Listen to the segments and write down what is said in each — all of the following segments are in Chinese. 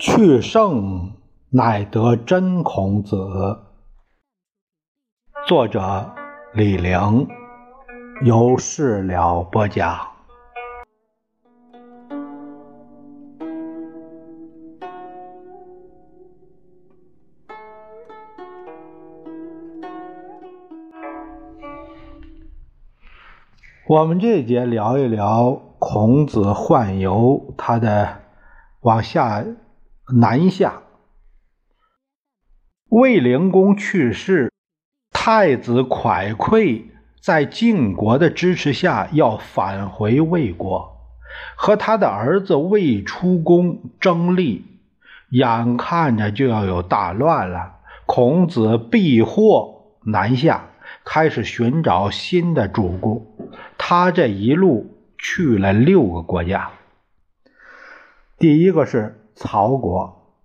去圣乃得真孔子。作者李陵，由事了播讲。我们这节聊一聊孔子宦游，他的往下。南下，魏灵公去世，太子蒯聩在晋国的支持下要返回魏国，和他的儿子魏出公争利，眼看着就要有大乱了。孔子避祸南下，开始寻找新的主公。他这一路去了六个国家，第一个是。曹国，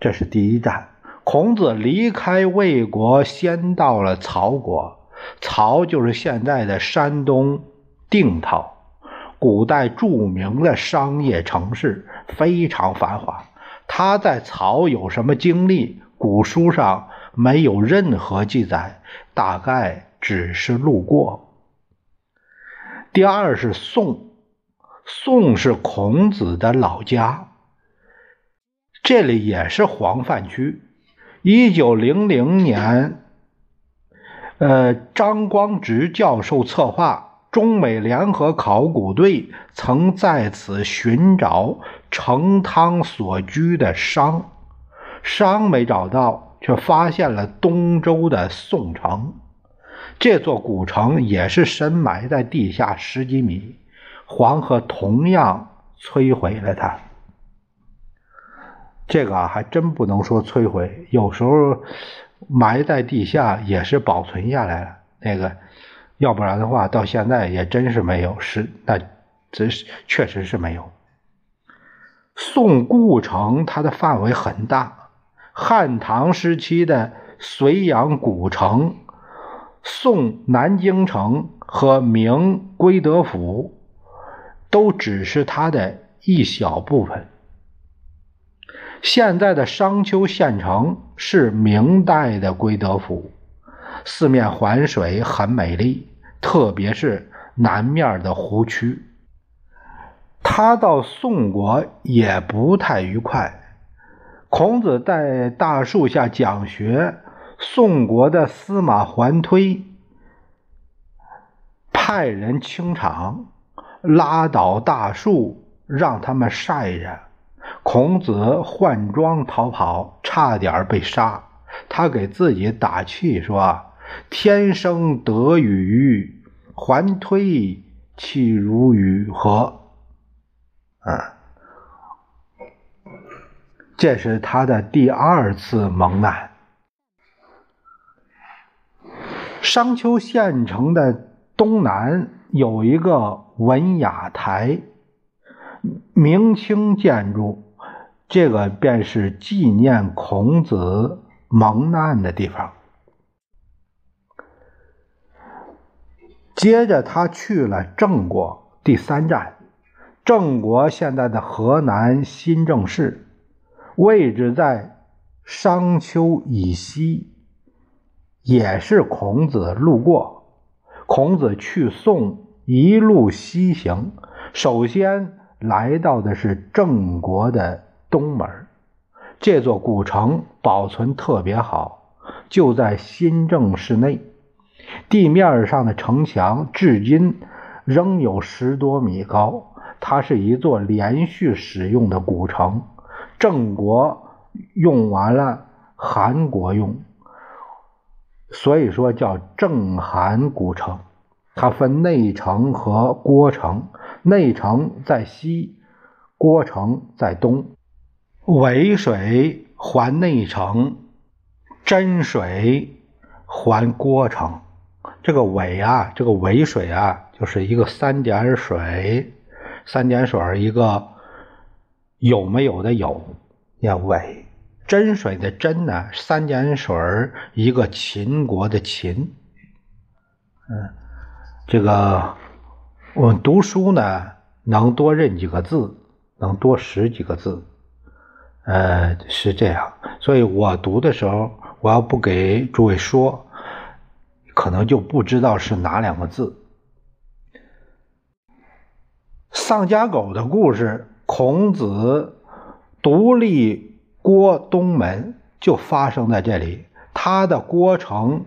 这是第一站。孔子离开魏国，先到了曹国。曹就是现在的山东定陶，古代著名的商业城市，非常繁华。他在曹有什么经历？古书上没有任何记载，大概只是路过。第二是宋，宋是孔子的老家。这里也是黄泛区。一九零零年，呃，张光直教授策划，中美联合考古队曾在此寻找成汤所居的商，商没找到，却发现了东周的宋城。这座古城也是深埋在地下十几米，黄河同样摧毁了它。这个啊，还真不能说摧毁，有时候埋在地下也是保存下来了。那个，要不然的话，到现在也真是没有，是那这是确实是没有。宋故城它的范围很大，汉唐时期的睢阳古城、宋南京城和明归德府，都只是它的一小部分。现在的商丘县城是明代的归德府，四面环水，很美丽，特别是南面的湖区。他到宋国也不太愉快。孔子在大树下讲学，宋国的司马桓推派人清场，拉倒大树，让他们晒着。孔子换装逃跑，差点被杀。他给自己打气说：“天生得与，还推岂如与何？”啊，这是他的第二次蒙难。商丘县城的东南有一个文雅台，明清建筑。这个便是纪念孔子蒙难的地方。接着，他去了郑国，第三站。郑国现在的河南新郑市，位置在商丘以西，也是孔子路过。孔子去宋，一路西行，首先来到的是郑国的。东门这座古城保存特别好，就在新郑市内。地面上的城墙至今仍有十多米高。它是一座连续使用的古城，郑国用完了，韩国用，所以说叫郑韩古城。它分内城和郭城，内城在西，郭城在东。渭水环内城，真水环郭城。这个渭啊，这个渭水啊，就是一个三点水，三点水一个有没有的有，叫渭。真水的真呢，三点水一个秦国的秦。嗯，这个我读书呢，能多认几个字，能多识几个字。呃，是这样。所以我读的时候，我要不给诸位说，可能就不知道是哪两个字。丧家狗的故事，孔子独立郭东门，就发生在这里。他的郭城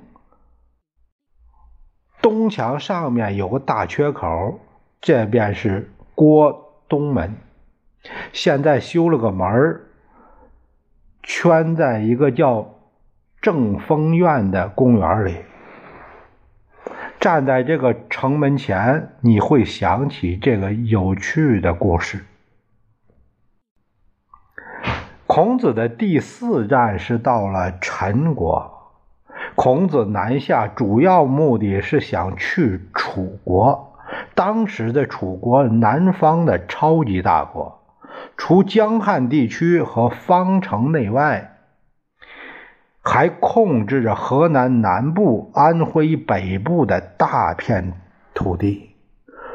东墙上面有个大缺口，这便是郭东门。现在修了个门儿圈在一个叫正风院的公园里。站在这个城门前，你会想起这个有趣的故事。孔子的第四站是到了陈国。孔子南下主要目的是想去楚国，当时的楚国南方的超级大国，除江汉地区和方城内外。还控制着河南南部、安徽北部的大片土地。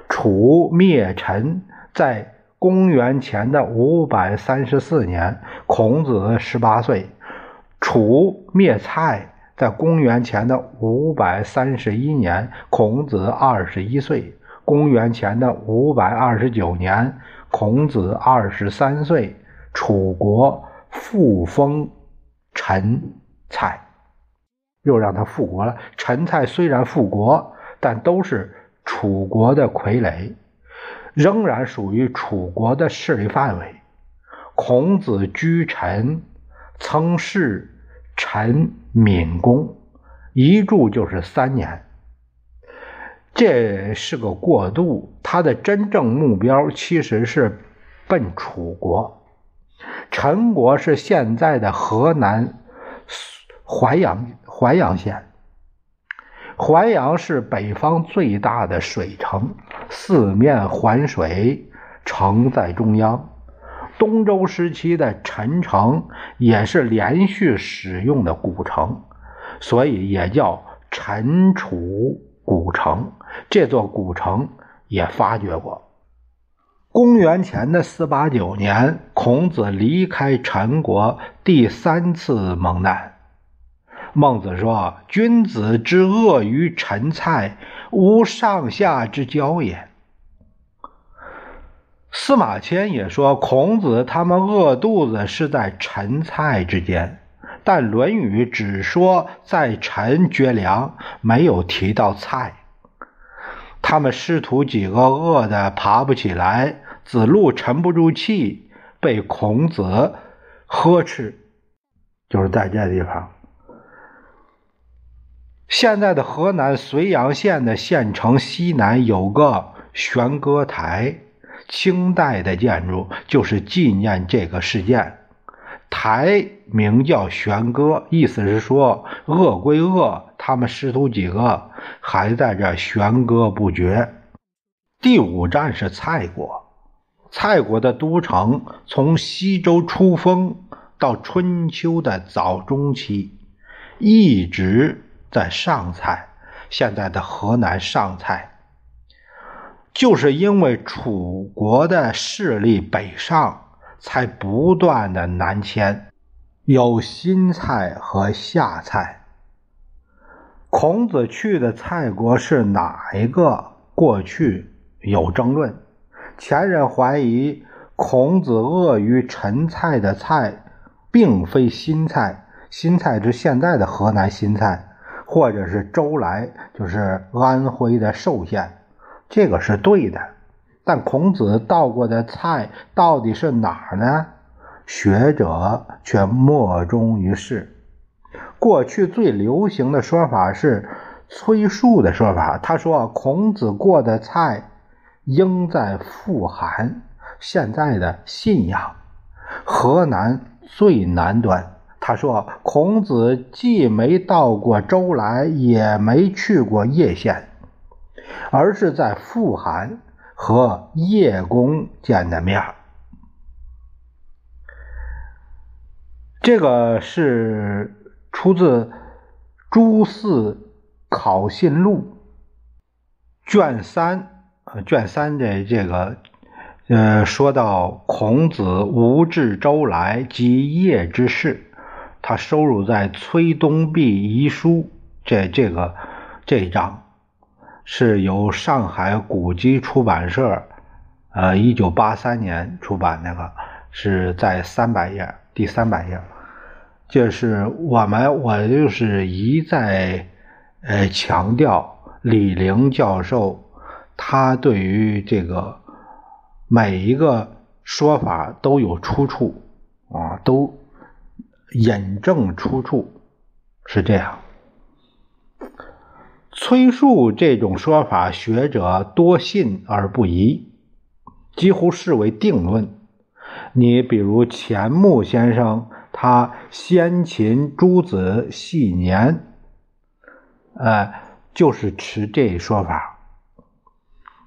楚灭陈在公元前的五百三十四年，孔子十八岁；楚灭蔡在公元前的五百三十一年，孔子二十一岁；公元前的五百二十九年，孔子二十三岁。楚国复封陈。蔡又让他复国了。陈蔡虽然复国，但都是楚国的傀儡，仍然属于楚国的势力范围。孔子居陈，曾是陈闵公，一住就是三年。这是个过渡，他的真正目标其实是奔楚国。陈国是现在的河南。淮阳，淮阳县。淮阳是北方最大的水城，四面环水，城在中央。东周时期的陈城也是连续使用的古城，所以也叫陈楚古城。这座古城也发掘过。公元前的四八九年，孔子离开陈国，第三次蒙难。孟子说：“君子之恶于陈蔡，无上下之交也。”司马迁也说：“孔子他们饿肚子是在陈蔡之间，但《论语》只说在陈绝粮，没有提到蔡。他们师徒几个饿得爬不起来，子路沉不住气，被孔子呵斥，就是在这地方。”现在的河南睢阳县的县城西南有个悬歌台，清代的建筑，就是纪念这个事件。台名叫悬歌，意思是说恶归恶，他们师徒几个还在这悬歌不绝。第五站是蔡国，蔡国的都城从西周初封到春秋的早中期，一直。在上蔡，现在的河南上蔡，就是因为楚国的势力北上，才不断的南迁，有新蔡和夏蔡。孔子去的蔡国是哪一个？过去有争论，前人怀疑孔子恶于陈蔡的蔡，并非新蔡，新蔡是现在的河南新蔡。或者是周来，就是安徽的寿县，这个是对的。但孔子到过的蔡到底是哪儿呢？学者却莫衷于事。过去最流行的说法是崔述的说法，他说孔子过的蔡应在富含，现在的信阳，河南最南端。他说：“孔子既没到过周来，也没去过叶县，而是在富含和叶公见的面。”这个是出自《朱四考信录》卷三，呃，卷三的这个呃，说到孔子无至周来及业之事，他收入在《崔东壁遗书》这这个这一章，是由上海古籍出版社，呃，一九八三年出版那个，是在三百页，第三百页。就是我们，我就是一再呃强调李陵教授，他对于这个。每一个说法都有出处啊，都引证出处，是这样。崔述这种说法，学者多信而不疑，几乎视为定论。你比如钱穆先生，他先秦诸子系年，呃，就是持这一说法。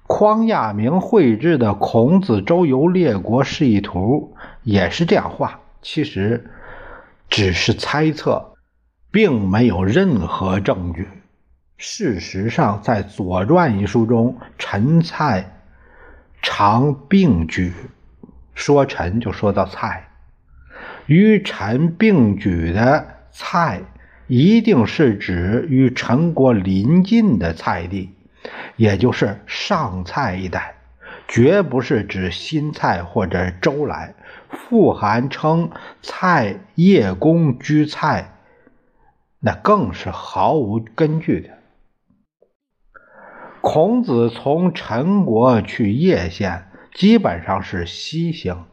匡亚明绘制的《孔子周游列国示意图》也是这样画，其实只是猜测，并没有任何证据。事实上，在《左传》一书中，陈蔡常并举，说陈就说到蔡，与陈并举的蔡，一定是指与陈国邻近的蔡地。也就是上蔡一带，绝不是指新蔡或者周来。富含称蔡叶公居蔡，那更是毫无根据的。孔子从陈国去叶县，基本上是西行，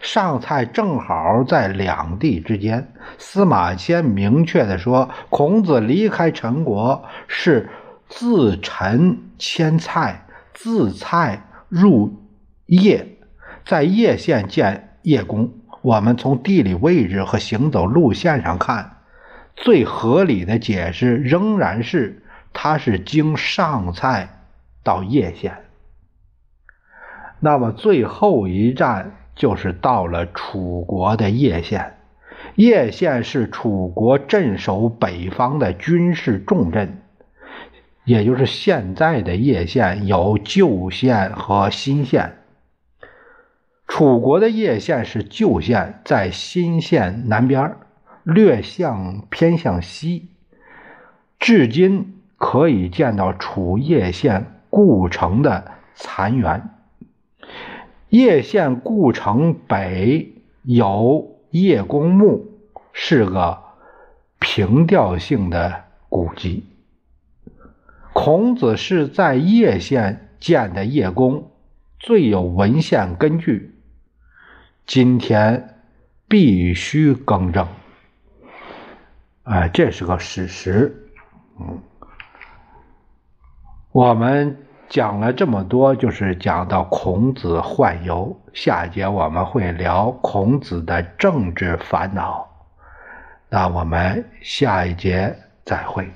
上蔡正好在两地之间。司马迁明确的说，孔子离开陈国是。自陈迁蔡，自蔡入叶，在叶县建叶公。我们从地理位置和行走路线上看，最合理的解释仍然是他是经上蔡到叶县。那么最后一站就是到了楚国的叶县。叶县是楚国镇守北方的军事重镇。也就是现在的叶县有旧县和新县。楚国的叶县是旧县，在新县南边，略向偏向西。至今可以见到楚叶县故城的残垣。叶县故城北有叶公墓，是个凭吊性的古迹。孔子是在叶县建的叶公，最有文献根据。今天必须更正。哎，这是个史实。嗯，我们讲了这么多，就是讲到孔子宦游。下节我们会聊孔子的政治烦恼。那我们下一节再会。